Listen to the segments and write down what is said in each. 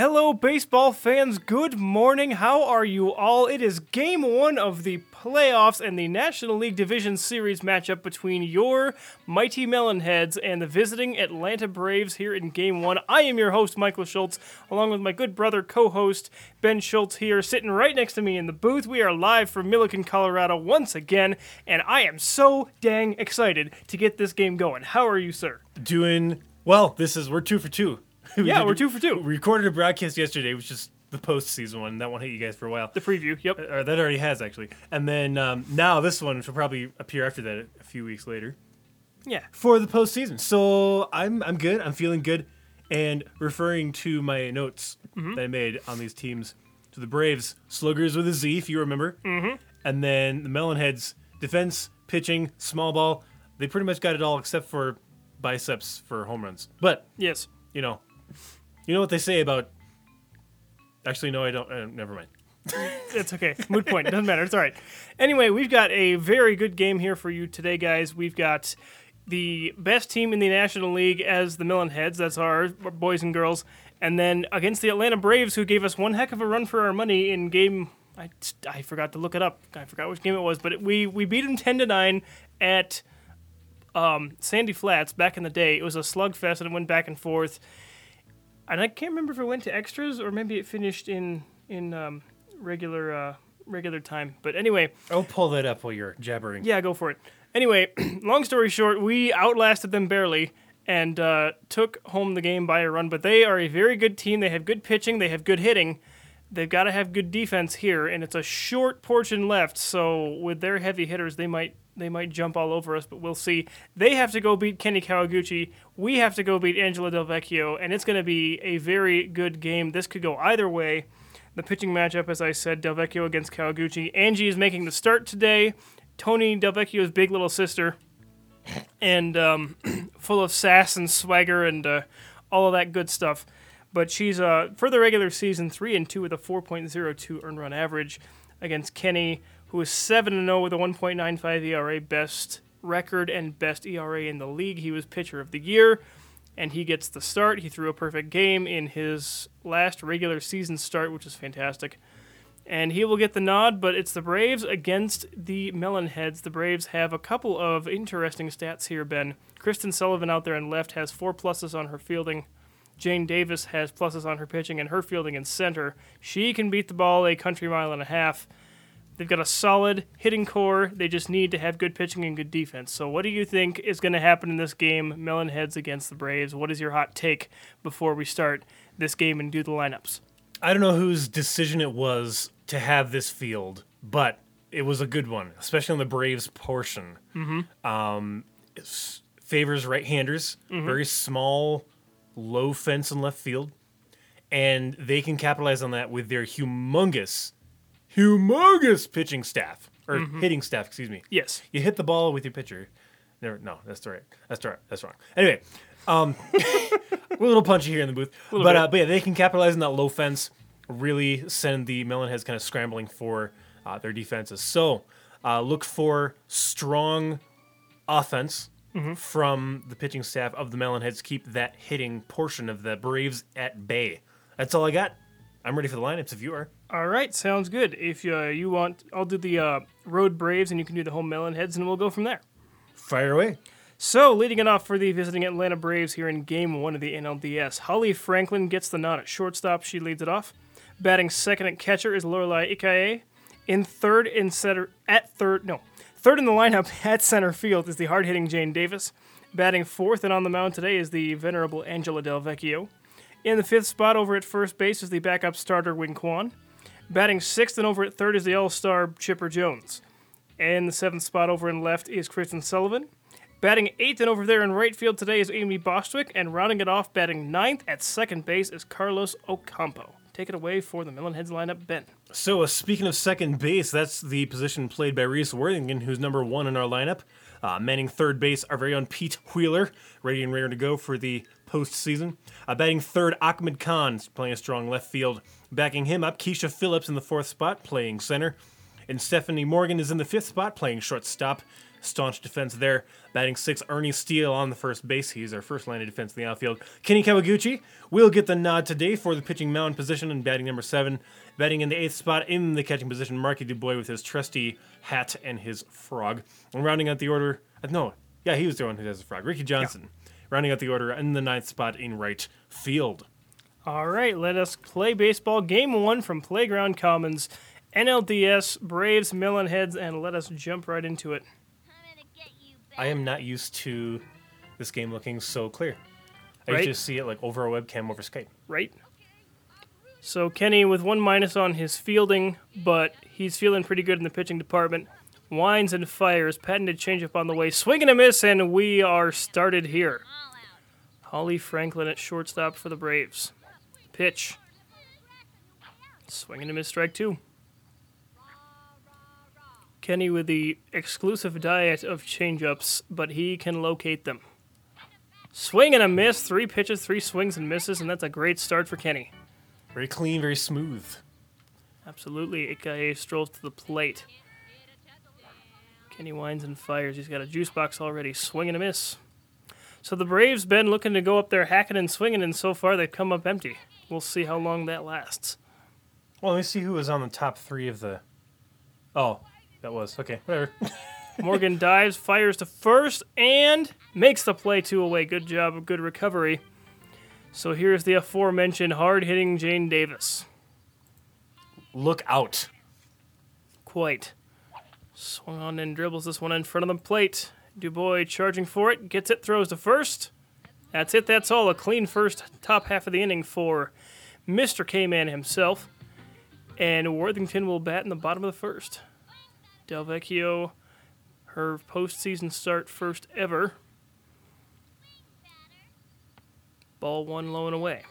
Hello, baseball fans. Good morning. How are you all? It is game one of the playoffs and the National League Division Series matchup between your mighty Melonheads and the visiting Atlanta Braves here in game one. I am your host, Michael Schultz, along with my good brother, co host, Ben Schultz, here, sitting right next to me in the booth. We are live from Milliken, Colorado once again, and I am so dang excited to get this game going. How are you, sir? Doing well. This is we're two for two. We Yeah, we're two for two. We recorded a broadcast yesterday, which is the postseason one. That one hit you guys for a while. The preview, yep. or that already has actually. And then um, now this one, which will probably appear after that a few weeks later Yeah. for the postseason. So I'm I'm good. I'm feeling good. And referring to my notes Mm-hmm. that I made on these teams, to the Braves, sluggers with a Z, if you remember. Mm-hmm. And then the Melonheads, defense, pitching, small ball. They pretty much got it all except for biceps for home runs. But Yes. you know, you know what they say about. Actually, no, I don't. Uh, never mind. It's okay. Moot point. Doesn't matter. It's all right. Anyway, we've got a very good game here for you today, guys. We've got the best team in the National League as the Melonheads. That's our boys and girls. And then against the Atlanta Braves, who gave us one heck of a run for our money in game. I, I forgot to look it up. I forgot which game it was, but it, we we beat them ten to nine at um, Sandy Flats back in the day. It was a slugfest and it went back and forth. And I can't remember if it went to extras or maybe it finished in in um, regular uh, regular time. But anyway, I'll pull that up while you're jabbering. yeah, go for it. Anyway, long story short, we outlasted them barely and uh, took home the game by a run. But they are a very good team. They have good pitching. They have good hitting. They've got to have good defense here, and it's a short portion left. So with their heavy hitters, they might they might jump all over us. But we'll see. They have to go beat Kenny Kawaguchi. We have to go beat Angela Del Vecchio, and it's going to be a very good game. This could go either way. The pitching matchup, as I said, Del Vecchio against Kawaguchi. Angie is making the start today. Tony Del Vecchio's big little sister, and um, full of sass and swagger and uh, all of that good stuff. But she's uh, for the regular season three and two with a 4.02 earned run average against Kenny, who is seven and zero with a 1.95 ERA, best record and best ERA in the league. He was pitcher of the year, and he gets the start. He threw a perfect game in his last regular season start, which is fantastic and he will get the nod, but it's the Braves against the Melonheads. The Braves have a couple of interesting stats here, Ben. Kristen Sullivan out there on left has four pluses on her fielding. Jane Davis has pluses on her pitching and her fielding in center. She can beat the ball a country mile and a half. They've got a solid hitting core. They just need to have good pitching and good defense. So, what do you think is going to happen in this game, Melonheads against the Braves? What is your hot take before we start this game and do the lineups? I don't know whose decision it was to have this field, but it was a good one, especially on the Braves portion. Mm-hmm. Um, it favors right-handers, very small, low fence in left field, and they can capitalize on that with their humongous, humongous pitching staff or hitting staff. Excuse me. Yes. You hit the ball with your pitcher. Never, no, that's right. That's right. That's wrong. Anyway, um, we're a little punchy here in the booth, but uh, but yeah, they can capitalize on that low fence, really send the Melonheads kind of scrambling for uh, their defenses. So uh, look for strong offense from the pitching staff of the Melonheads. Keep that hitting portion of the Braves at bay. That's all I got. I'm ready for the lineups if you are. All right, sounds good. If uh, you want, I'll do the uh, Road Braves, and you can do the home Melon Heads, and we'll go from there. Fire away. So, leading it off for the visiting Atlanta Braves here in Game One of the NLDS, Holly Franklin gets the nod at shortstop. She leads it off. Batting second at catcher is Lorelai Ikaye. In third and center at third, no, third in the lineup at center field is the hard-hitting Jane Davis. Batting fourth and on the mound today is the venerable Angela Del Vecchio. In the fifth spot over at first base is the backup starter Wing Kwan. Batting sixth and over at third is the all-star Chipper Jones. And the seventh spot over in left is Kristen Sullivan. Batting eighth and over there in right field today is Amy Bostwick, and rounding it off, batting ninth at second base is Carlos Ocampo. Take it away for the Melonheads lineup, Ben. So, uh, speaking of second base, that's the position played by Reese Worthington, who's number one in our lineup. Uh, manning third base, our very own Pete Wheeler, ready and ready to go for the postseason. Uh, batting third, Ahmed Khan, playing a strong left field. Backing him up, Keisha Phillips in the fourth spot, playing center. And Stephanie Morgan is in the fifth spot, playing shortstop. Staunch defense there. Batting six, Ernie Steele on the first base. He's our first line of defense in the outfield. Kenny Kawaguchi will get the nod today for the pitching mound position and batting number seven. Batting in the eighth spot in the catching position, Marky Dubois with his trusty hat and his frog. And rounding out the order, uh, no, yeah, he was the one who has the frog. Ricky Johnson. Rounding out the order in the ninth spot in right field. All right, let us play baseball. Game one from Playground Commons, NLDS, Braves, Melonheads, and let us jump right into it. I am not used to this game looking so clear. I Right. just see it like over a webcam over Skype. Right? So Kenny with one minus on his fielding, but he's feeling pretty good in the pitching department. Wines and fires, patented changeup on the way, swing and a miss, and we are started here. Holly Franklin at shortstop for the Braves. Pitch. Swing and a miss, strike two. Kenny with the exclusive diet of changeups, but he can locate them. Swing and a miss, three pitches, three swings and misses, and that's a great start for Kenny. Very clean, very smooth. Absolutely, Ikaye strolls to the plate. Kenny winds and fires. He's got a juice box already. Swing and a miss. So the Braves been looking to go up there hacking and swinging, and so far they've come up empty. We'll see how long that lasts. Well, let me see who was on the top three of the. Oh, that was okay. Whatever. Morgan dives, fires to first, and makes the play two away. Good job, good recovery. So here's the aforementioned hard hitting Jane Davis. Look out! Quite. Swung on and dribbles this one in front of the plate. Dubois charging for it, gets it, throws to first. That's it, that's all. A clean first top half of the inning for Mr. K Man himself. And Worthington will bat in the bottom of the first. Delvecchio, her postseason start first ever. Ball one low and away.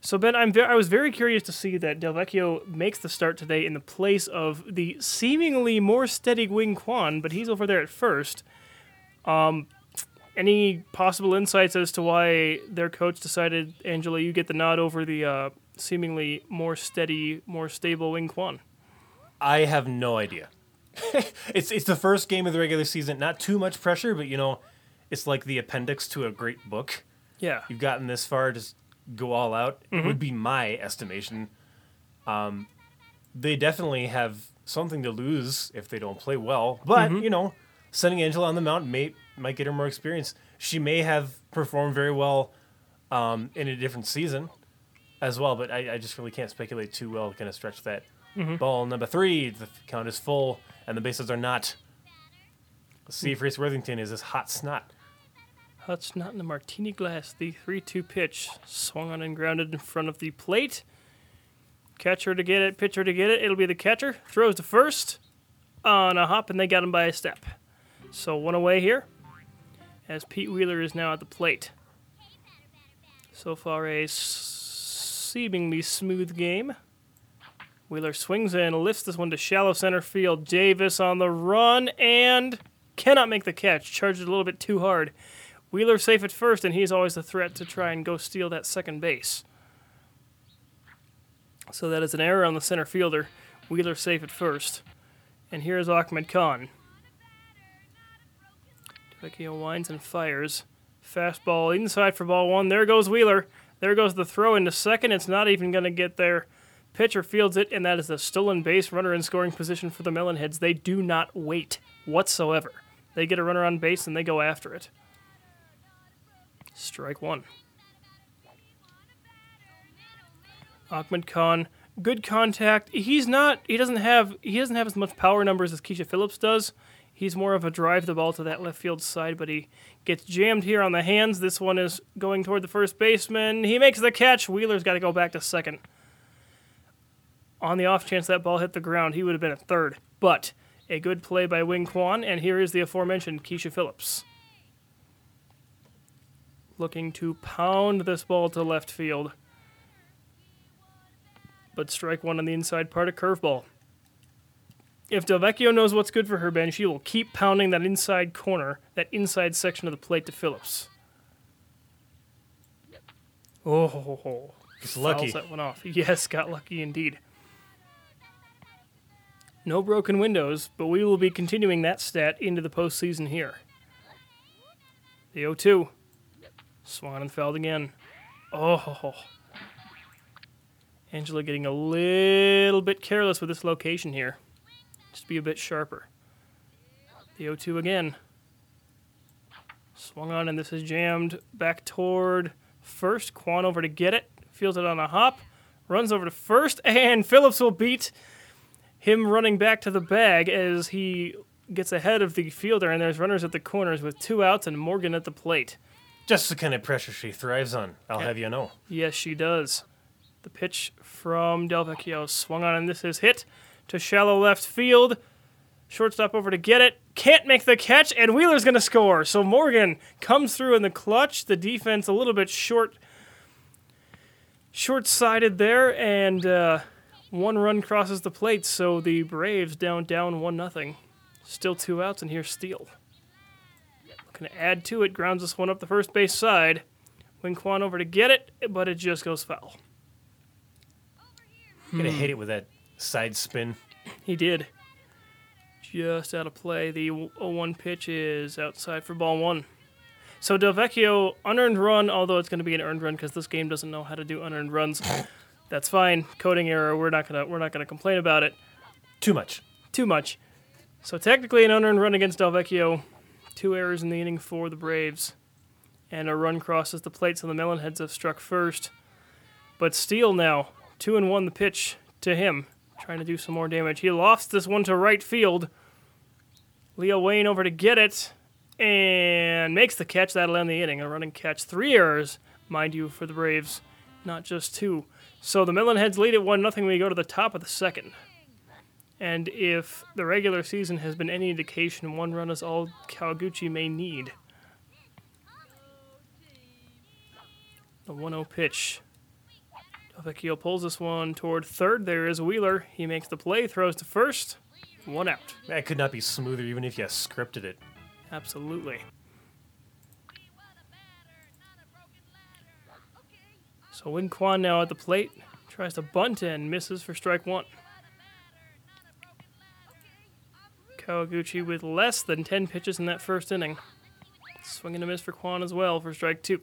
So Ben, I'm ve- I was very curious to see that Delvecchio makes the start today in the place of the seemingly more steady Wing Quan, but he's over there at first. Um, any possible insights as to why their coach decided, Angela, you get the nod over the uh, seemingly more steady, more stable Wing Quan? I have no idea. it's it's the first game of the regular season. Not too much pressure, but you know, it's like the appendix to a great book. Yeah, You've gotten this far, just go all out. Mm-hmm. Would be my estimation. Um, they definitely have something to lose if they don't play well. But Mm-hmm. you know, sending Angela on the mound may might get her more experience. She may have performed very well um, in a different season as well. But I, I just really can't speculate too well. Going to stretch that Mm-hmm. ball number three. The count is full, and the bases are not. Let's see if Reese Worthington is this hot snot. Hot not in the martini glass. The 3 2 pitch swung on and grounded in front of the plate. Catcher to get it, pitcher to get it. It'll be the catcher. Throws to first on a hop, and they got him by a step. So one away here as Pete Wheeler is now at the plate. So far, a seemingly smooth game. Wheeler swings in, lifts this one to shallow center field. Davis on the run and cannot make the catch. Charges a little bit too hard. Wheeler safe at first, and he's always the threat to try and go steal that second base. So that is an error on the center fielder. Wheeler safe at first. And here's Ahmed Khan. Vecchio winds and fires. Fastball inside for ball one. There goes Wheeler. There goes the throw into second. It's not even going to get there. Pitcher fields it, and that is a stolen base runner in scoring position for the Melonheads. They do not wait whatsoever. They get a runner on base and they go after it. Strike one. Ahmed Khan, good contact. He's not. He doesn't have. He doesn't have as much power numbers as Keisha Phillips does. He's more of a drive the ball to that left field side, but he gets jammed here on the hands. This one is going toward the first baseman. He makes the catch. Wheeler's got to go back to second. On the off chance that ball hit the ground, he would have been at third. But a good play by Wing Kwan, and here is the aforementioned Keisha Phillips. Looking to pound this ball to left field. But strike one on the inside part, a curveball. If Delvecchio knows what's good for her, Ben, she will keep pounding that inside corner, that inside section of the plate to Phillips. Oh, It's lucky. fouls that one off. Yes, got lucky indeed. No broken windows, but we will be continuing that stat into the postseason here. The 0 2. Swanenfeld again. Oh. Angela getting a little bit careless with this location here. Just be a bit sharper. The 0 2 again. Swung on, and this is jammed back toward first. Quan over to get it. Feels it on a hop. Runs over to first, and Phillips will beat him running back to the bag as he gets ahead of the fielder, and there's runners at the corners with two outs and Morgan at the plate. Just the kind of pressure she thrives on, I'll have you know. Yes, she does. The pitch from Delvecchio swung on, and this is hit to shallow left field. Shortstop over to get it. Can't make the catch, and Wheeler's going to score. So Morgan comes through in the clutch. The defense a little bit short, short-sighted there, and uh, one run crosses the plate. So the Braves down down one nothing. Still two outs, and here's Steele. Looking to add to it, grounds this one up the first base side. Wing Quan over to get it, but it just goes foul. Gonna hmm. hit it with that side spin. He did. Just out of play. The 0 1 pitch is outside for ball one. So Delvecchio, unearned run, although it's going to be an earned run because this game doesn't know how to do unearned runs. That's fine. Coding error. We're not gonna we're not gonna complain about it Too much. too much. So technically an unearned run against Delvecchio. Two errors in the inning for the Braves. And a run crosses the plate, so the Melonheads have struck first. But Steele now, two and one the pitch to him, trying to do some more damage. He lost this one to right field. Leo Wayne over to get it and makes the catch. That'll end the inning. A running catch. Three errors, mind you, for the Braves, not just two. So the Melonheads lead at 1 0 when we go to the top of the second. And if the regular season has been any indication, one run is all Kawaguchi may need. The 1 0 pitch. Delvecchio pulls this one toward third. There is Wheeler. He makes the play, throws to first. One out. That could not be smoother even if you scripted it. Absolutely. So Wing Kwan now at the plate. Tries to bunt and misses for strike one. Kawaguchi with less than 10 pitches in that first inning. Swinging a miss for Kwan as well for strike two.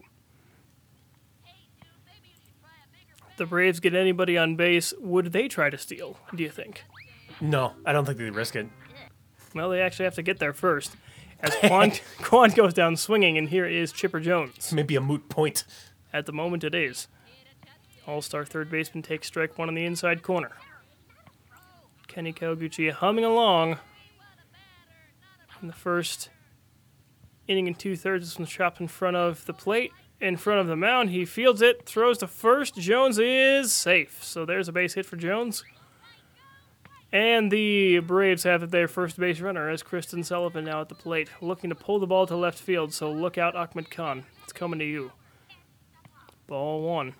The Braves get anybody on base. Would they try to steal, do you think? No, I don't think they'd risk it. Well, they actually have to get there first. As Quan, Quan goes down swinging, and here is Chipper Jones. Maybe a moot point. At the moment, it is. All star third baseman takes strike one on the inside corner. Kenny Kawaguchi humming along. In the first inning and two thirds, this one's chopped in front of the plate, in front of the mound. He fields it, throws to first. Jones is safe. So there's a base hit for Jones. And the Braves have their first base runner as Kristen Sullivan now at the plate, looking to pull the ball to left field. So look out, Ahmed Khan. It's coming to you. Ball one.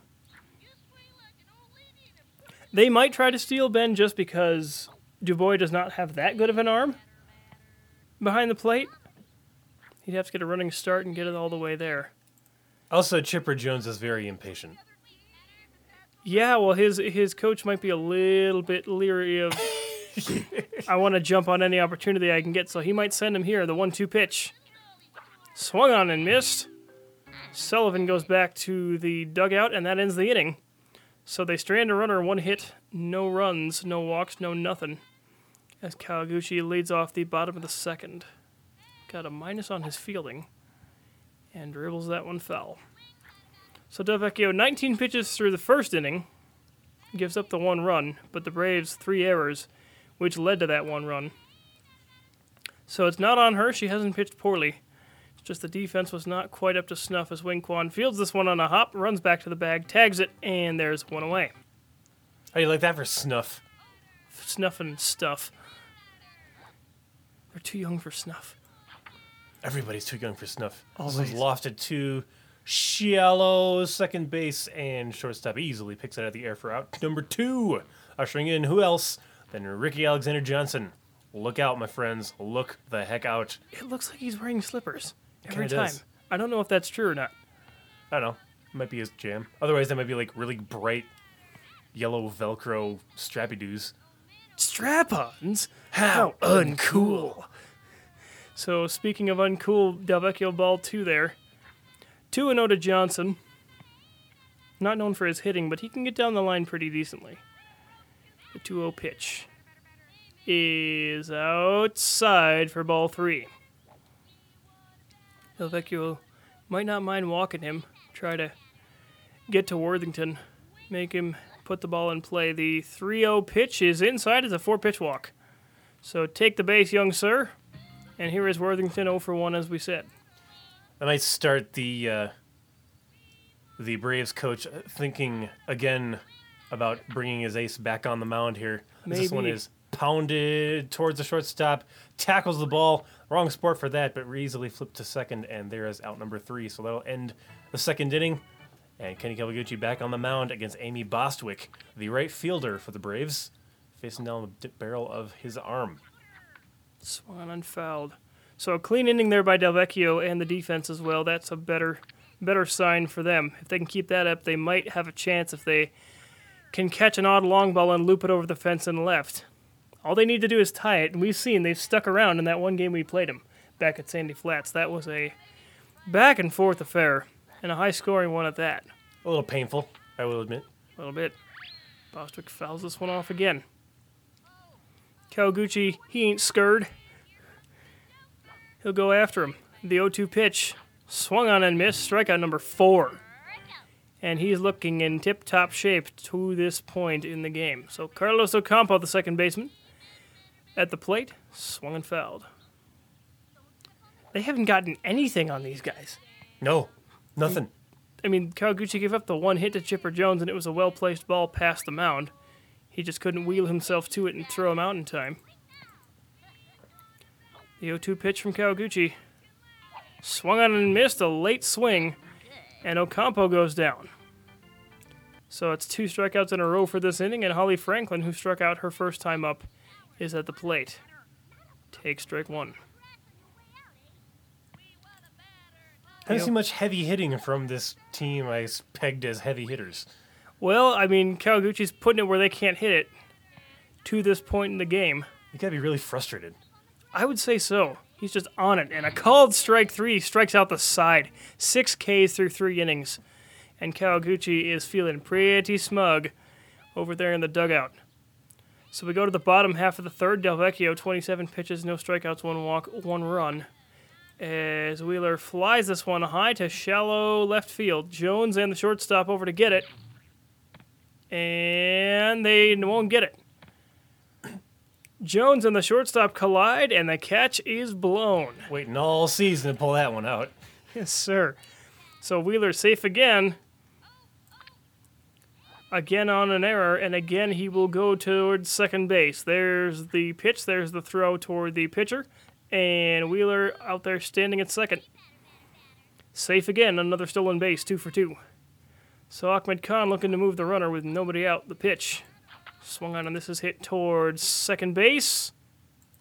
They might try to steal Ben just because Dubois does not have that good of an arm behind the plate. He'd have to get a running start and get it all the way there. Also, Chipper Jones is very impatient. Yeah, well, his his coach might be a little bit leery of. I want to jump on any opportunity I can get, so he might send him here. The one-two pitch, swung on and missed. Sullivan goes back to the dugout, and that ends the inning. So they strand a runner, one hit, no runs, no walks, no nothing. As Kawaguchi leads off the bottom of the second, got a minus on his fielding, and dribbles that one foul. So Delvecchio, 19 pitches through the first inning, gives up the one run, but the Braves three errors, which led to that one run. So it's not on her; she hasn't pitched poorly. Just the defense was not quite up to snuff as Wing Quan fields this one on a hop, runs back to the bag, tags it, and there's one away. How do you like that for snuff? Snuffing stuff. They're too young for snuff. Everybody's too young for snuff. This Always. one's lofted to shallow second base and shortstop easily picks it out of the air for out number two. Ushering in who else than Ricky Alexander Johnson. Look out, my friends. Look the heck out. It looks like he's wearing slippers every Kinda time. does. I don't know if that's true or not. I don't know. It Might be his jam. Otherwise, that might be like really bright yellow Velcro strappy doos. Strap-ons? How uncool. So speaking of uncool, Delvecchio ball two there. 2 0 to Johnson. Not known for his hitting, but he can get down the line pretty decently. The 2 0 pitch is outside for ball three. Delvecchio might not mind walking him, try to get to Worthington, make him put the ball in play. The 3 0 pitch is inside, it's a four pitch walk. So take the base, young sir. And here is Worthington 0 for 1, as we said. I might start the uh, the Braves coach thinking again about bringing his ace back on the mound here. This one is pounded towards the shortstop, tackles the ball. Wrong sport for that, but easily flipped to second, and there is out number three. So that'll end the second inning. And Kenny Kawaguchi back on the mound against Amy Bostwick, the right fielder for the Braves, facing down the barrel of his arm. Swan unfouled. So a clean inning there by Delvecchio and the defense as well. That's a better better sign for them. If they can keep that up, they might have a chance if they can catch an odd long ball and loop it over the fence and left. All they need to do is tie it, and we've seen they've stuck around in that one game we played them back at Sandy Flats. That was a back and forth affair, and a high scoring one at that. A little painful, I will admit. A little bit. Bostwick fouls this one off again. Kawaguchi, he ain't scared. He'll go after him. The 0 2 pitch swung on and missed. Strikeout number four. And he's looking in tip top shape to this point in the game. So Carlos Ocampo, the second baseman, at the plate, swung and fouled. They haven't gotten anything on these guys. No, nothing. I mean, Kawaguchi gave up the one hit to Chipper Jones, and it was a well placed ball past the mound. He just couldn't wheel himself to it and throw him out in time. The 0 2 pitch from Kawaguchi. Swung on and missed a late swing, and Ocampo goes down. So it's two strikeouts in a row for this inning, and Holly Franklin, who struck out her first time up, is at the plate. Take strike one. Haven't Yep. seen much heavy hitting from this team I pegged as heavy hitters. Well, I mean, Kawaguchi's putting it where they can't hit it to this point in the game. You gotta be really frustrated. I would say so. He's just on it. And a called strike three strikes out the side. Six Ks through three innings. And Kawaguchi is feeling pretty smug over there in the dugout. So we go to the bottom half of the third. Delvecchio, 27 pitches, no strikeouts, one walk, one run. As Wheeler flies this one high to shallow left field. Jones and the shortstop over to get it. And they won't get it. Jones and the shortstop collide, and the catch is blown. Waiting all season to pull that one out. Yes, sir. So Wheeler safe again. Again on an error, and again he will go towards second base. There's the pitch, there's the throw toward the pitcher, and Wheeler out there standing at second. Safe again, another stolen base, two for two. So Ahmed Khan looking to move the runner with nobody out. The pitch swung on, and this is hit towards second base.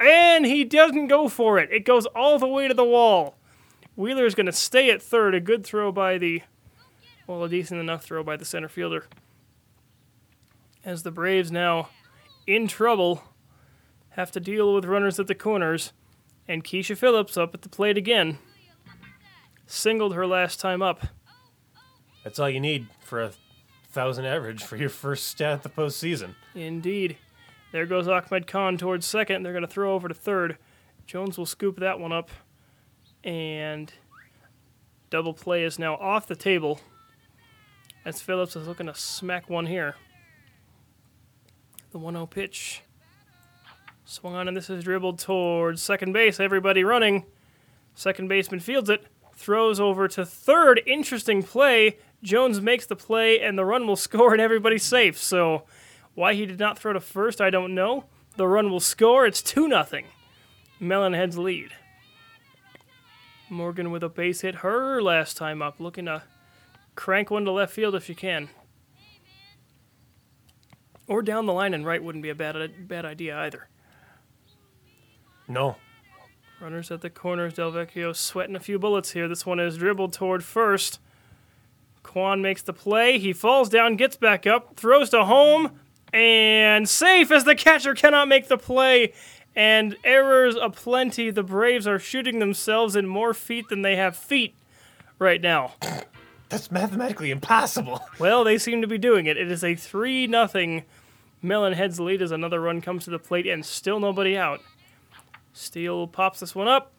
And he doesn't go for it. It goes all the way to the wall. Wheeler is going to stay at third. A good throw by the, well, a decent enough throw by the center fielder. As the Braves now in trouble, have to deal with runners at the corners, and Keisha Phillips up at the plate again. Singled her last time up. That's all you need for a thousand average for your first stat at the postseason. Indeed. There goes Ahmed Khan towards second. They're going to throw over to third. Jones will scoop that one up. And double play is now off the table. As Phillips is looking to smack one here. The 1 0 pitch. Swung on, and this is dribbled towards second base. Everybody running. Second baseman fields it. Throws over to third. Interesting play. Jones makes the play, and the run will score, and everybody's safe. So. Why he did not throw to first, I don't know. The run will score. It's 2 0. Melonhead's lead. Morgan with a base hit her last time up, looking to crank one to left field if you can. Or down the line and right wouldn't be a bad, bad idea either. No. Runners at the corners. Delvecchio sweating a few bullets here. This one is dribbled toward first. Quan makes the play. He falls down, gets back up, throws to home. and safe as the catcher cannot make the play. And errors aplenty. The Braves are shooting themselves in more feet than they have feet right now. That's mathematically impossible. Well, they seem to be doing it. It is a 3 nothing Melon Heads lead as another run comes to the plate and still nobody out. Steele pops this one up.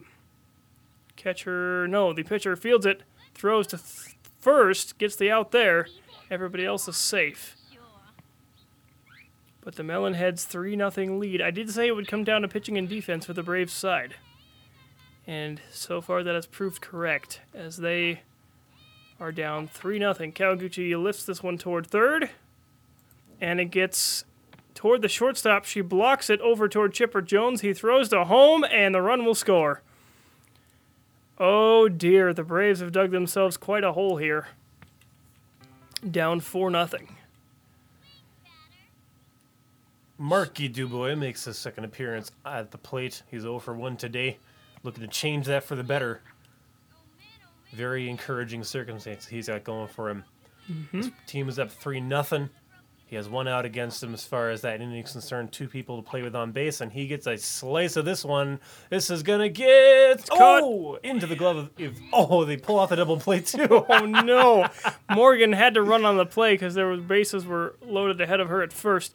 Catcher, no, the pitcher fields it, throws to th- first, gets the out there. Everybody else is safe. But the Melon Heads 3 0 lead. I did say it would come down to pitching and defense for the Braves side. And so far that has proved correct as they are down 3 0. Kawaguchi lifts this one toward third. And it gets toward the shortstop. She blocks it over toward Chipper Jones. He throws to home, and the run will score. Oh dear, the Braves have dug themselves quite a hole here. Down 4 0. Marky Dubois makes his second appearance at the plate. He's 0 for 1 today, looking to change that for the better. Very encouraging circumstance he's got going for him. Mm-hmm. His team is up 3 nothing. He has one out against him as far as that inning is concerned. Two people to play with on base, and he gets a slice of this one. This is gonna get caught. oh into the glove. Of, if, oh, they pull off the double play too. Oh no! Morgan had to run on the play because there was bases were loaded ahead of her at first,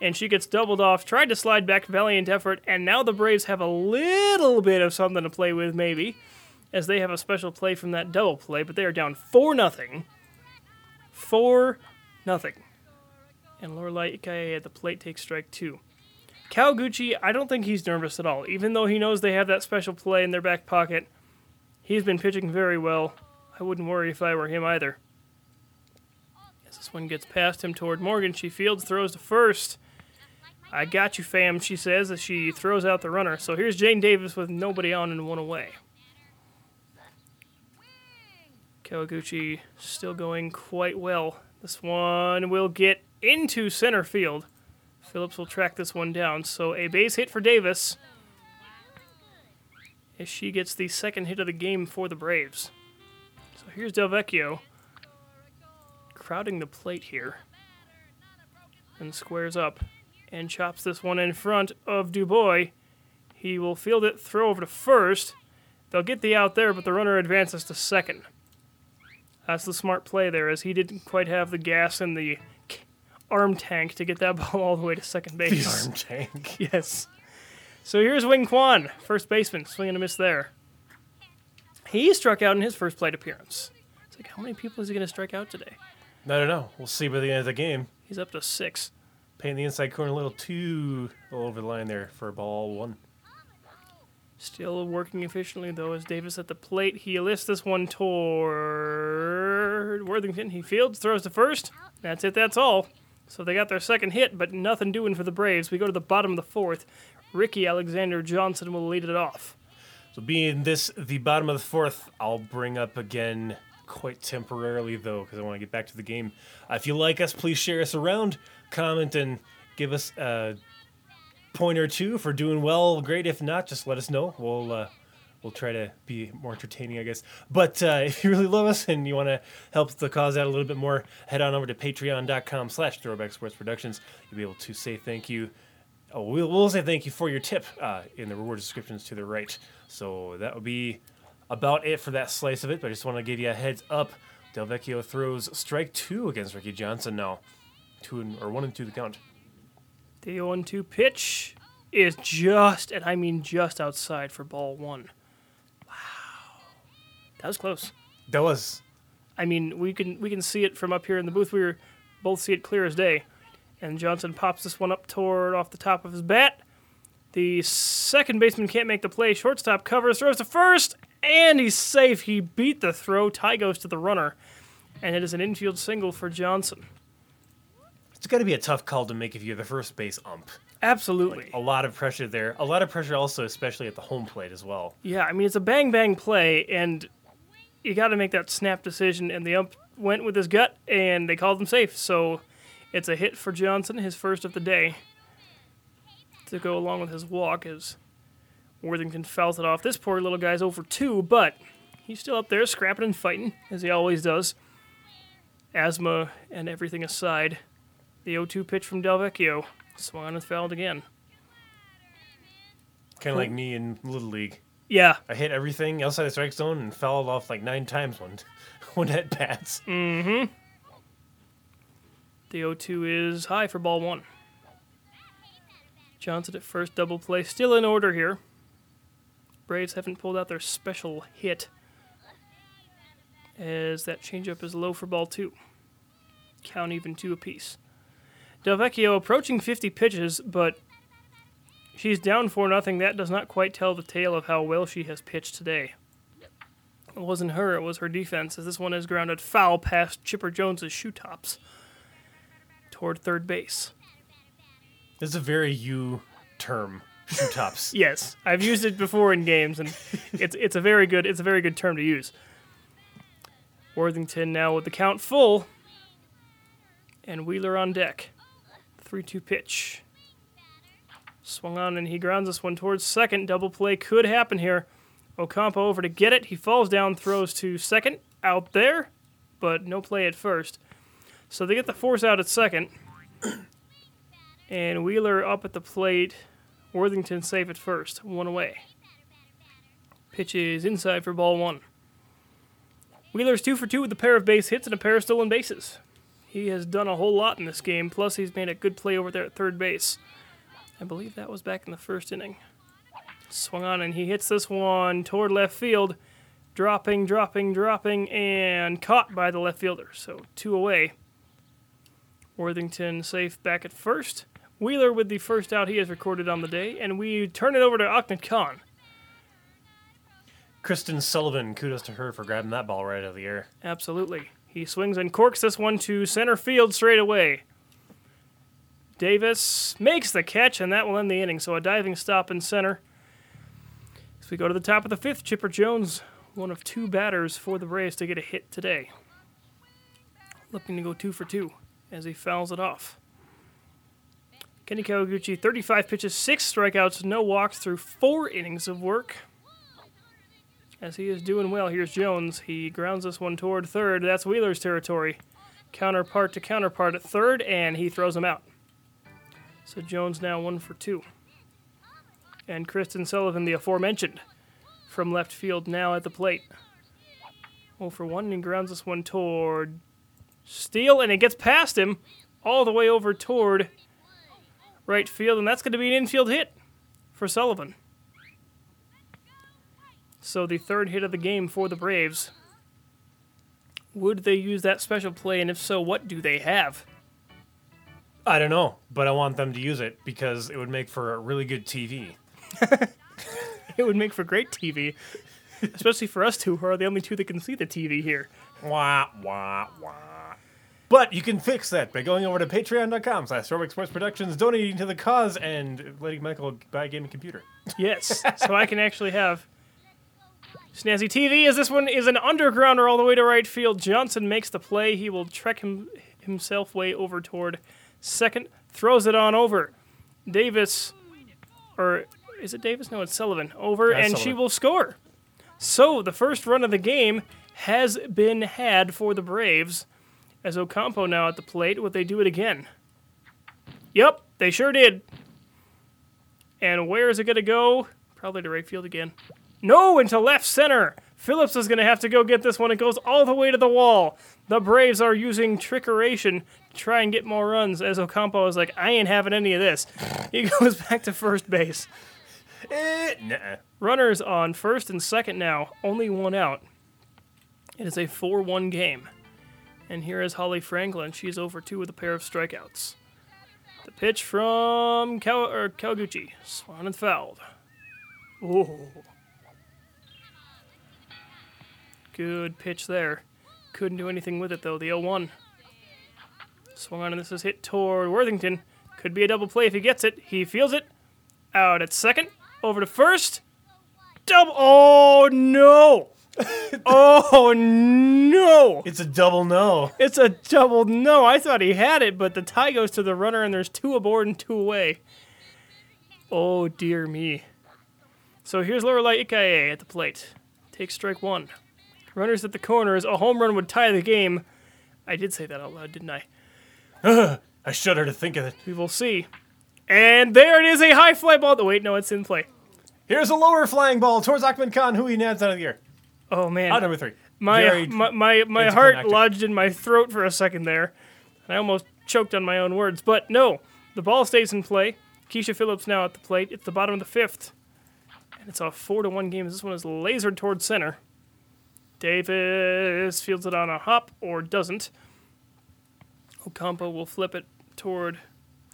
and she gets doubled off. Tried to slide back, valiant effort, and now the Braves have a little bit of something to play with, maybe, as they have a special play from that double play. But they are down four nothing. Four nothing, and Lorelai Ikaye at the plate takes strike two. Kawaguchi, I don't think he's nervous at all, even though he knows they have that special play in their back pocket. He's been pitching very well. I wouldn't worry if I were him either. As this one gets past him toward Morgan, she fields, throws to first. I got you, fam, she says as she throws out the runner. So here's Jane Davis with nobody on and one away. Kawaguchi still going quite well. This one will get into center field. Phillips will track this one down. So a base hit for Davis as she gets the second hit of the game for the Braves. So here's Del Vecchio crowding the plate here and squares up and chops this one in front of Dubois. He will field it, throw over to first. They'll get the out there, but the runner advances to second. That's the smart play there, as he didn't quite have the gas in the arm tank to get that ball all the way to second The base. arm tank. Yes. So here's Wing Kwan, first baseman, swinging a miss there. He struck out in his first plate appearance. It's like, how many people is he going to strike out today? I don't know. We'll see by the end of the game. He's up to six. Painting the inside corner a little too over the line there for ball one. Still working efficiently, though, as Davis at the plate. He lifts this one toward Worthington. He fields, throws to first. That's it, that's all. So they got their second hit, but nothing doing for the Braves. We go to the bottom of the fourth. Ricky Alexander Johnson will lead it off. So being this the bottom of the fourth, I'll bring up again quite temporarily though, because I want to get back to the game. Uh, if you like us, please share us around, comment, and give us a point or two for doing well. Great. If not, just let us know. We'll uh, we'll try to be more entertaining, I guess. But uh, if you really love us and you want to help the cause out a little bit more, head on over to patreon.com slash throwback sports productions. You'll be able to say thank you Oh, we'll, we'll say thank you for your tip uh, in the reward descriptions to the right. So that would be about it for that slice of it. But I just want to give you a heads up. Del Vecchio throws strike two against Ricky Johnson now. Two and, or one and two the count. The 0 2 pitch is just, and I mean just outside for ball one. That was close. That was I mean, we can we can see it from up here in the booth. We were both see it clear as day. And Johnson pops this one up toward off the top of his bat. The second baseman can't make the play. Shortstop covers, throws to first, and he's safe. He beat the throw. Tie goes to the runner, and it is an infield single for Johnson. it's got to be a tough call to make if you're the first base ump. Absolutely. A lot of pressure there. A lot of pressure also, especially at the home plate as well. Yeah, I mean it's a bang bang play, and you got to make that snap decision. And the ump went with his gut, and they called him safe. So it's a hit for Johnson, his first of the day, to go along with his walk as Worthington fouls it off. This poor little guy's over two, but he's still up there scrapping and fighting as he always does. Asthma and everything aside, The 0 2 pitch from Delvecchio. Swung and fouled again. Kind of like me in Little League. Yeah, I hit everything outside the strike zone and fouled off like nine times one, one at bats. Mm-hmm. The 0 2 is high for ball one. Johnson at first, double play. Still in order here. Braves haven't pulled out their special hit. As that changeup is low for ball two. Count even two apiece. Delvecchio approaching 50 pitches, but she's down for nothing. That does not quite tell the tale of how well she has pitched today. It wasn't her, it was her defense, as this one is grounded foul past Chipper Jones's shoe tops toward third base. This is a very you term, shoe tops. Yes, I've used it before in games, and it's it's a very good it's a very good term to use. Worthington now with the count full, and Wheeler on deck. Three-two pitch. Swung on, and he grounds this one towards second. Double play could happen here. Ocampo over to get it. He falls down, throws to second, out there, but no play at first. So they get the force out at second. And Wheeler up at the plate. Worthington safe at first, one away. Pitch is inside for ball one. Wheeler's two for two with a pair of base hits and a pair of stolen bases. He has done a whole lot in this game, plus he's made a good play over there at third base. I believe that was back in the first inning. Swung on and he hits this one toward left field, dropping, dropping, dropping, and caught by the left fielder. So two away. Worthington safe back at first. Wheeler with the first out he has recorded on the day, and we turn it over to Ahmed Khan. Kristen Sullivan, kudos to her for grabbing that ball right out of the air. Absolutely. He swings and corks this one to center field straight away. Davis makes the catch, and that will end the inning. So a diving stop in center. As we go to the top of the fifth, Chipper Jones, one of two batters for the Braves to get a hit today. Looking to go two for two as he fouls it off. Kenny Kawaguchi, 35 pitches, six strikeouts, no walks through four innings of work. As he is doing well, here's Jones. He grounds this one toward third. That's Wheeler's territory. Counterpart to counterpart at third, and he throws him out. So Jones now one for two. And Kristen Sullivan, the aforementioned, from left field now at the plate. Oh for one, and he grounds this one toward Steele, and it gets past him all the way over toward right field, and that's going to be an infield hit for Sullivan. So the third hit of the game for the Braves. Would they use that special play, and if so, what do they have? I don't know, but I want them to use it because it would make for a really good TV. It would make for great TV, especially for us two, who are the only two that can see the TV here. Wah, wah, wah. But you can fix that by going over to patreon.com slash Throwback Sports Productions, donating to the cause, and letting Michael buy a gaming computer. Yes, so I can actually have snazzy TV. As this one is an undergrounder all the way to right field. Johnson makes the play. He will trek him himself way over toward second, throws it on over. Davis, or is it Davis? No, it's Sullivan. Over, That's and she will score. So the first run of the game has been had for the Braves. As Ocampo now at the plate, would they do it again? Yep, they sure did. And where is it going to go? Probably to right field again. No, into left center. Phillips is going to have to go get this one. It goes all the way to the wall. The Braves are using trickeration to try and get more runs. As Ocampo is like, I ain't having any of this. He goes back to first base. Eh, nuh-uh. Runners on first and second now. Only one out. It is a 4 1 game. And here is Holly Franklin. She's over two with a pair of strikeouts. The pitch from Kaw- or Kawaguchi. Swung and fouled. Oh. Good pitch there. Couldn't do anything with it though. The 0 1. Swung on and this is hit toward Worthington. Could be a double play if he gets it. He feels it. Out at second. Over to first. Double. Oh no! oh no! It's a double no. It's a double no. I thought he had it, but the tie goes to the runner, and there's two aboard and two away. Oh dear me. So here's Lorelai Ikaye at the plate. Takes strike one. Runners at the corners. A home run would tie the game. I did say that out loud, didn't I? I shudder to think of it. We will see. And there it is, a high fly ball. Oh, wait, no, it's in play. Here's a lower flying ball towards Ahmed Khan, who he nads out of the air. Oh man, Out number three. my my my, my heart lodged in my throat for a second there. And I almost choked on my own words, but no, the ball stays in play. Keisha Phillips now at the plate. It's the bottom of the fifth, and it's a four to one game. This one is lasered towards center. Davis fields it on a hop or doesn't. Ocampo will flip it toward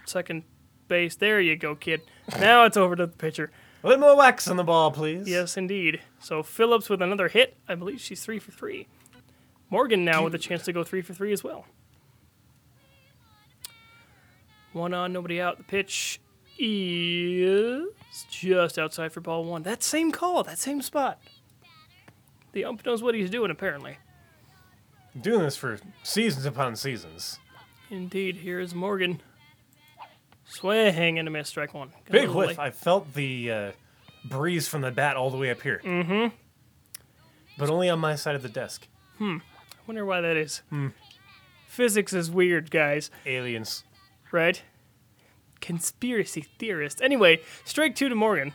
second base. There you go, kid. Now it's over to the pitcher. A little more wax on the ball, please. Yes, indeed. So Phillips with another hit. I believe she's three for three. Morgan now with a chance to go three for three as well. One on, nobody out. The pitch is just outside for ball one. That same call, that same spot. The ump knows what he's doing, apparently. Doing this for seasons upon seasons. Indeed, here is Morgan. Swing and a miss, strike one. Got Big whiff. I felt the uh, breeze from the bat all the way up here. Mm-hmm. But only on my side of the desk. Hmm. I wonder why that is. Hmm. Physics is weird, guys. Aliens. right? Conspiracy theorist. Anyway, strike two to Morgan.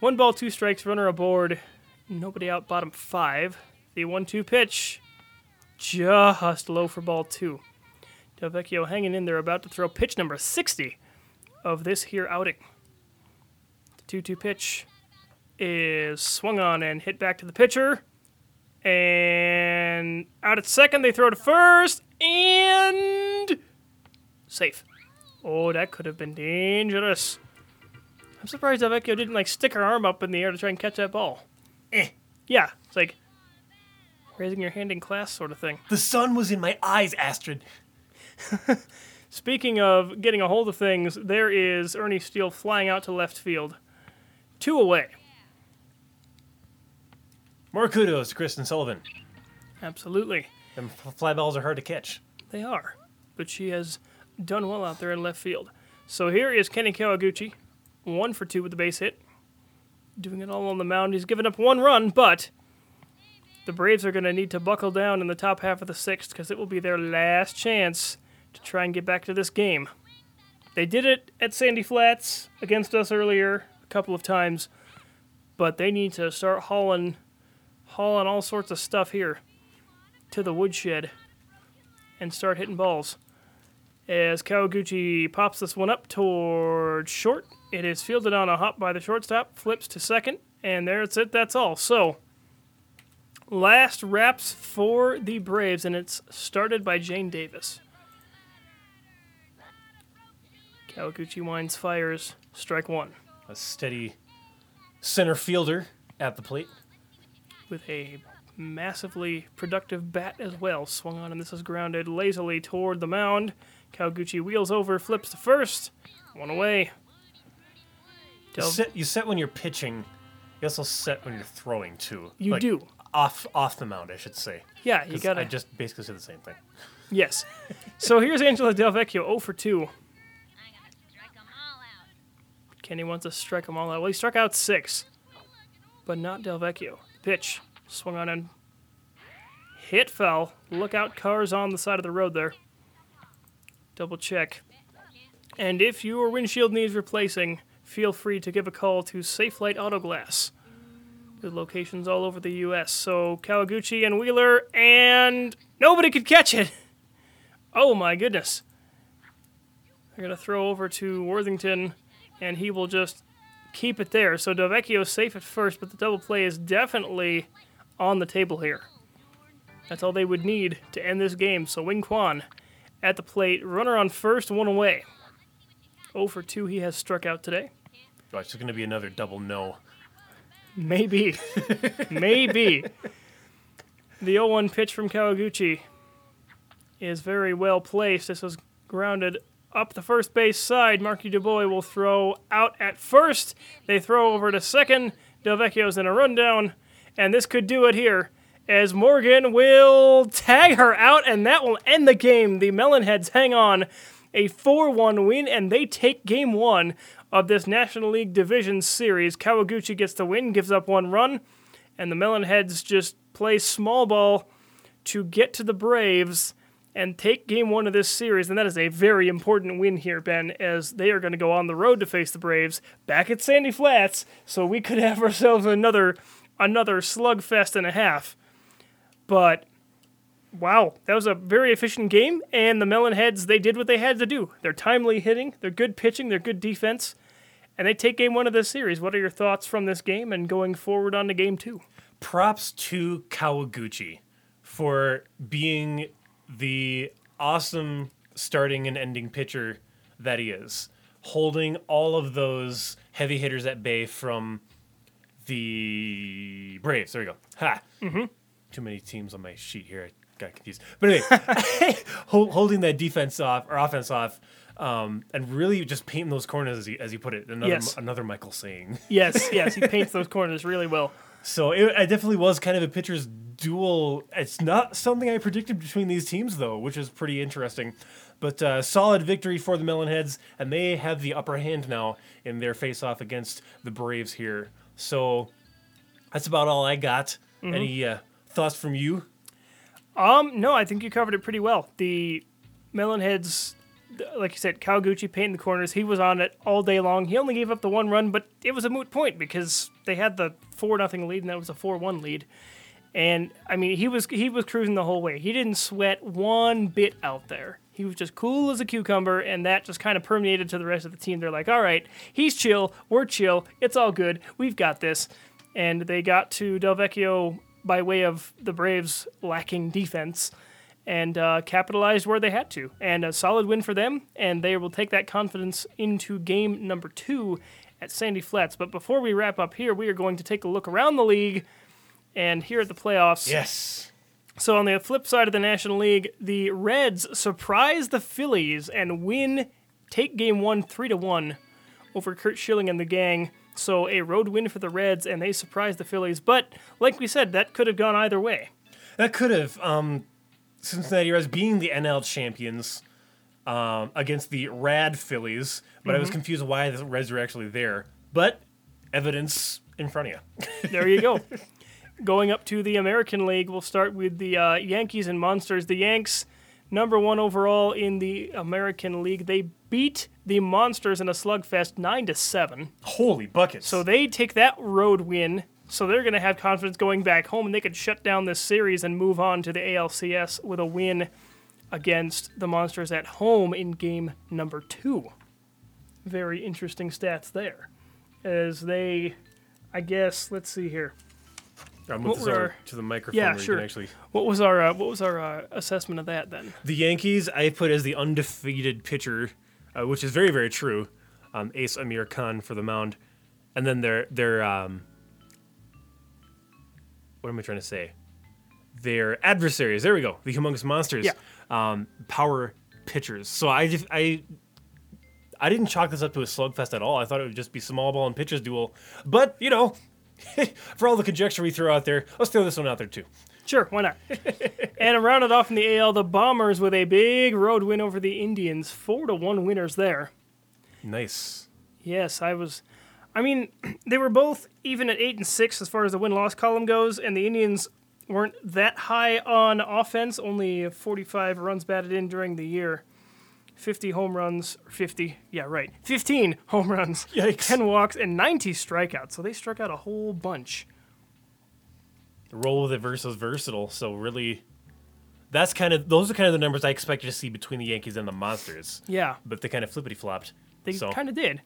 One ball, two strikes, runner aboard. Nobody out, bottom five. The one two pitch. Just low for ball two. Delvecchio hanging in there, about to throw pitch number 60 of this here outing. The 2 2 pitch is swung on and hit back to the pitcher. And out at second, they throw to first. And safe. Oh, that could have been dangerous. I'm surprised Delvecchio didn't like stick her arm up in the air to try and catch that ball. Eh. Yeah, it's like raising your hand in class sort of thing. The sun was in my eyes, Astrid. Speaking of getting a hold of things, there is Ernie Steele flying out to left field. Two away. More kudos to Kristen Sullivan. Absolutely. Them f- fly balls are hard to catch. They are. But she has done well out there in left field. So here is Kenny Kawaguchi, one for two with the base hit. Doing it all on the mound. He's given up one run, but the Braves are going to need to buckle down in the top half of the sixth because it will be their last chance to try and get back to this game. They did it at Sandy Flats against us earlier a couple of times, but they need to start hauling, hauling all sorts of stuff here to the woodshed and start hitting balls. As Kawaguchi pops this one up toward short, it is fielded on a hop by the shortstop, flips to second, and there it's it. That's all. So, last wraps for the Braves, and it's started by Jane Davis. Kawaguchi winds, fires, strike one A steady center fielder at the plate. with a massively productive bat as well. Swung on, and this is grounded lazily toward the mound. Kawaguchi wheels over, flips to first, one away. You set, you set when you're pitching. You also set when you're throwing too. You Like, do. off off the mound, I should say. Yeah, you gotta. I just basically said the same thing. Yes. So here's Angela Delvecchio, 0 for 2. I'm gonna strike 'em all out. Kenny wants to strike them all out. Well, he struck out six, but not Delvecchio. Pitch swung on and hit fell. Look out, cars on the side of the road there. Double check. And if your windshield needs replacing, feel free to give a call to Safelite Auto Glass. Locations all over the U.S. So Kawaguchi and Wheeler, and nobody could catch it. Oh my goodness. They're to throw over to Worthington, and he will just keep it there. So Delvecchio is safe at first, but the double play is definitely on the table here. That's all they would need to end this game. So Wing Kwan at the plate, runner on first, one away. 0 for 2, he has struck out today. Oh, it's just going to be another double no. Maybe. Maybe. The 0 1 pitch from Kawaguchi is very well placed. This was grounded up the first base side. Marky Dubois will throw out at first. They throw over to second. Delvecchio's in a rundown. And this could do it here as Morgan will tag her out, and that will end the game. The Melonheads hang on a 4 1 win, and they take game one of this National League Division Series. Kawaguchi gets the win, gives up one run, and the Melonheads just play small ball to get to the Braves and take game one of this series. And that is a very important win here, Ben, as they are going to go on the road to face the Braves back at Sandy Flats. So we could have ourselves another another slugfest and a half. But wow, that was a very efficient game. And the Melonheads, they did what they had to do. They're timely hitting, they're good pitching, they're good defense, and they take game one of this series. What are your thoughts from this game and going forward on to game two? props to Kawaguchi for being the awesome starting and ending pitcher that he is, holding all of those heavy hitters at bay from the Braves. There we go. Ha. Mm-hmm. Too many teams on my sheet here. I got confused. But anyway, holding that defense off or offense off. Um, and really just painting those corners as you, as you put it. Another Yes. another Michael saying. Yes, yes, he paints those corners really well. So it, it definitely was kind of a pitcher's duel. It's not something I predicted between these teams, though, which is pretty interesting. But uh, solid victory for the Melonheads, and they have the upper hand now in their face-off against the Braves here. So that's about all I got. Any uh, thoughts from you? Um, no, I think you covered it pretty well. The Melonheads, like you said, Kawaguchi painting the corners. He was on it all day long. He only gave up the one run, but it was a moot point because they had the four nothing lead, and that was a four one lead. And I mean, he was he was cruising the whole way. He didn't sweat one bit out there. He was just cool as a cucumber, and that just kind of permeated to the rest of the team. They're like, "All right, he's chill. We're chill. It's all good. We've got this." And they got to Delvecchio by way of the Braves lacking defense and uh, capitalized where they had to. And a solid win for them, and they will take that confidence into game number two at Sandy Flats. But before we wrap up here, we are going to take a look around the league and here at the playoffs. Yes. So on the flip side of the National League, the Reds surprise the Phillies and win, take game one three to one over Curt Schilling and the gang. So a road win for the Reds, and they surprise the Phillies. But like we said, that could have gone either way. That could have. Um, Cincinnati Reds being the NL champions um, against the Rad Phillies, but I was confused why the Reds were actually there. But evidence in front of you. There you go. Going up to the American League, we'll start with the uh, Yankees and Monsters. The Yanks, number one overall in the American League, they beat the Monsters in a slugfest nine to seven. Holy buckets! So they take that road win. So they're going to have confidence going back home, and they could shut down this series and move on to the ALCS with a win against the Monsters at home in game number two. Very interesting stats there, as they, I guess, let's see here. I'll what move this our- to the microphone. Yeah, where sure. You can actually, What was our uh, what was our uh, assessment of that then? the Yankees I put as the undefeated pitcher, uh, which is very very true. Um, Ace Amir Khan for the mound, and then their their um, what am I trying to say? Their adversaries. There we go. The humongous monsters. Yeah. Um, power pitchers. So I just I. I didn't chalk this up to a slugfest at all. I thought it would just be small ball and pitchers duel. But, you know, for all the conjecture we throw out there, let's throw this one out there too. Sure, why not? and round it off in the AL, the Bombers with a big road win over the Indians, four to one winners there. Nice. Yes, I was. I mean, they were both even at eight and six as far as the win loss column goes, and the Indians weren't that high on offense. Only 45 runs batted in during the year. 50 home runs, 50, yeah, right. 15 home runs, Yikes. 10 walks, and 90 strikeouts. So they struck out a whole bunch. roll with it versus versatile. So really, that's kind of those are kind of the numbers I expected to see between the Yankees and the Monsters. Yeah, But they kind of flippity flopped. they so kind of did.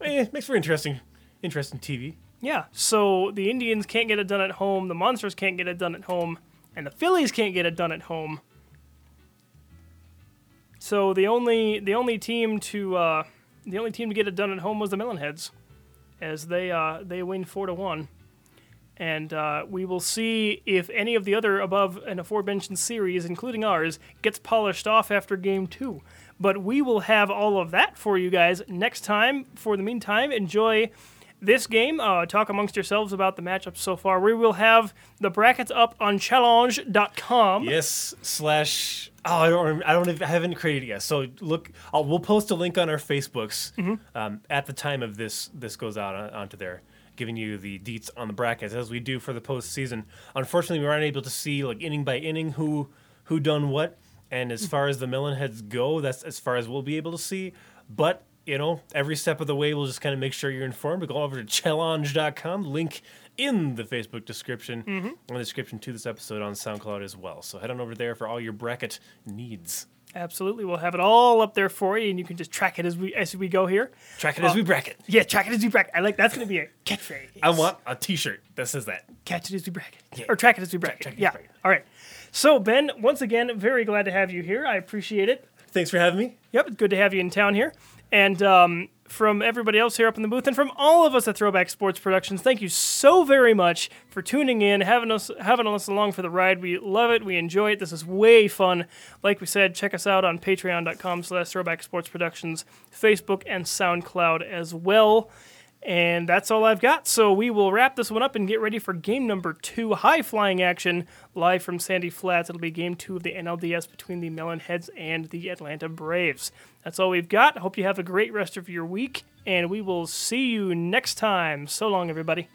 Eh, makes for interesting, interesting TV. Yeah, so the Indians can't get it done at home, the Monsters can't get it done at home, and the Phillies can't get it done at home. So the only the only team to uh, the only team to get it done at home was the Melonheads, as they uh, they win four to one, and uh, we will see if any of the other above and aforementioned series, including ours, gets polished off after game two. But we will have all of that for you guys next time. For the meantime, enjoy this game. Uh, talk amongst yourselves about the matchups so far. We will have the brackets up on challenge.com. Yes, slash. Oh, I don't. I don't. even- I haven't created it yet. So look, I'll, we'll post a link on our Facebooks um, at the time of this. This goes out on, onto there, giving you the deets on the brackets as we do for the postseason. Unfortunately, we aren't able to see like inning by inning who who done what. And as far as the Melonheads go, that's as far as we'll be able to see. But, you know, every step of the way, we'll just kind of make sure you're informed. Go over to challenge.com, link in the Facebook description, Mm-hmm. and the description to this episode on SoundCloud as well. So head on over there for all your bracket needs. Absolutely, we'll have it all up there for you, and you can just track it as we as we go here. Track it as we bracket. Yeah, track it as we bracket. I like that's going to be a catchphrase. I want a t shirt that says that. catch it as we bracket Yeah. or track it as we bracket. track it yeah. bracket. All right. So Ben, once again, very glad to have you here. I appreciate it. Thanks for having me. Yep, good to have you in town here. And um, from everybody else here up in the booth, and from all of us at Throwback Sports Productions, thank you so very much for tuning in, having us having us along for the ride. We love it. We enjoy it. This is way fun. Like we said, check us out on patreon.com slash throwback sports productions, Facebook and SoundCloud as well. And that's all I've got. So we will wrap this one up and get ready for game number two, high flying action, live from Sandy Flats. It'll be game two of the NLDS between the Melonheads and the Atlanta Braves. That's all we've got. Hope you have a great rest of your week, and we will see you next time. So long, everybody.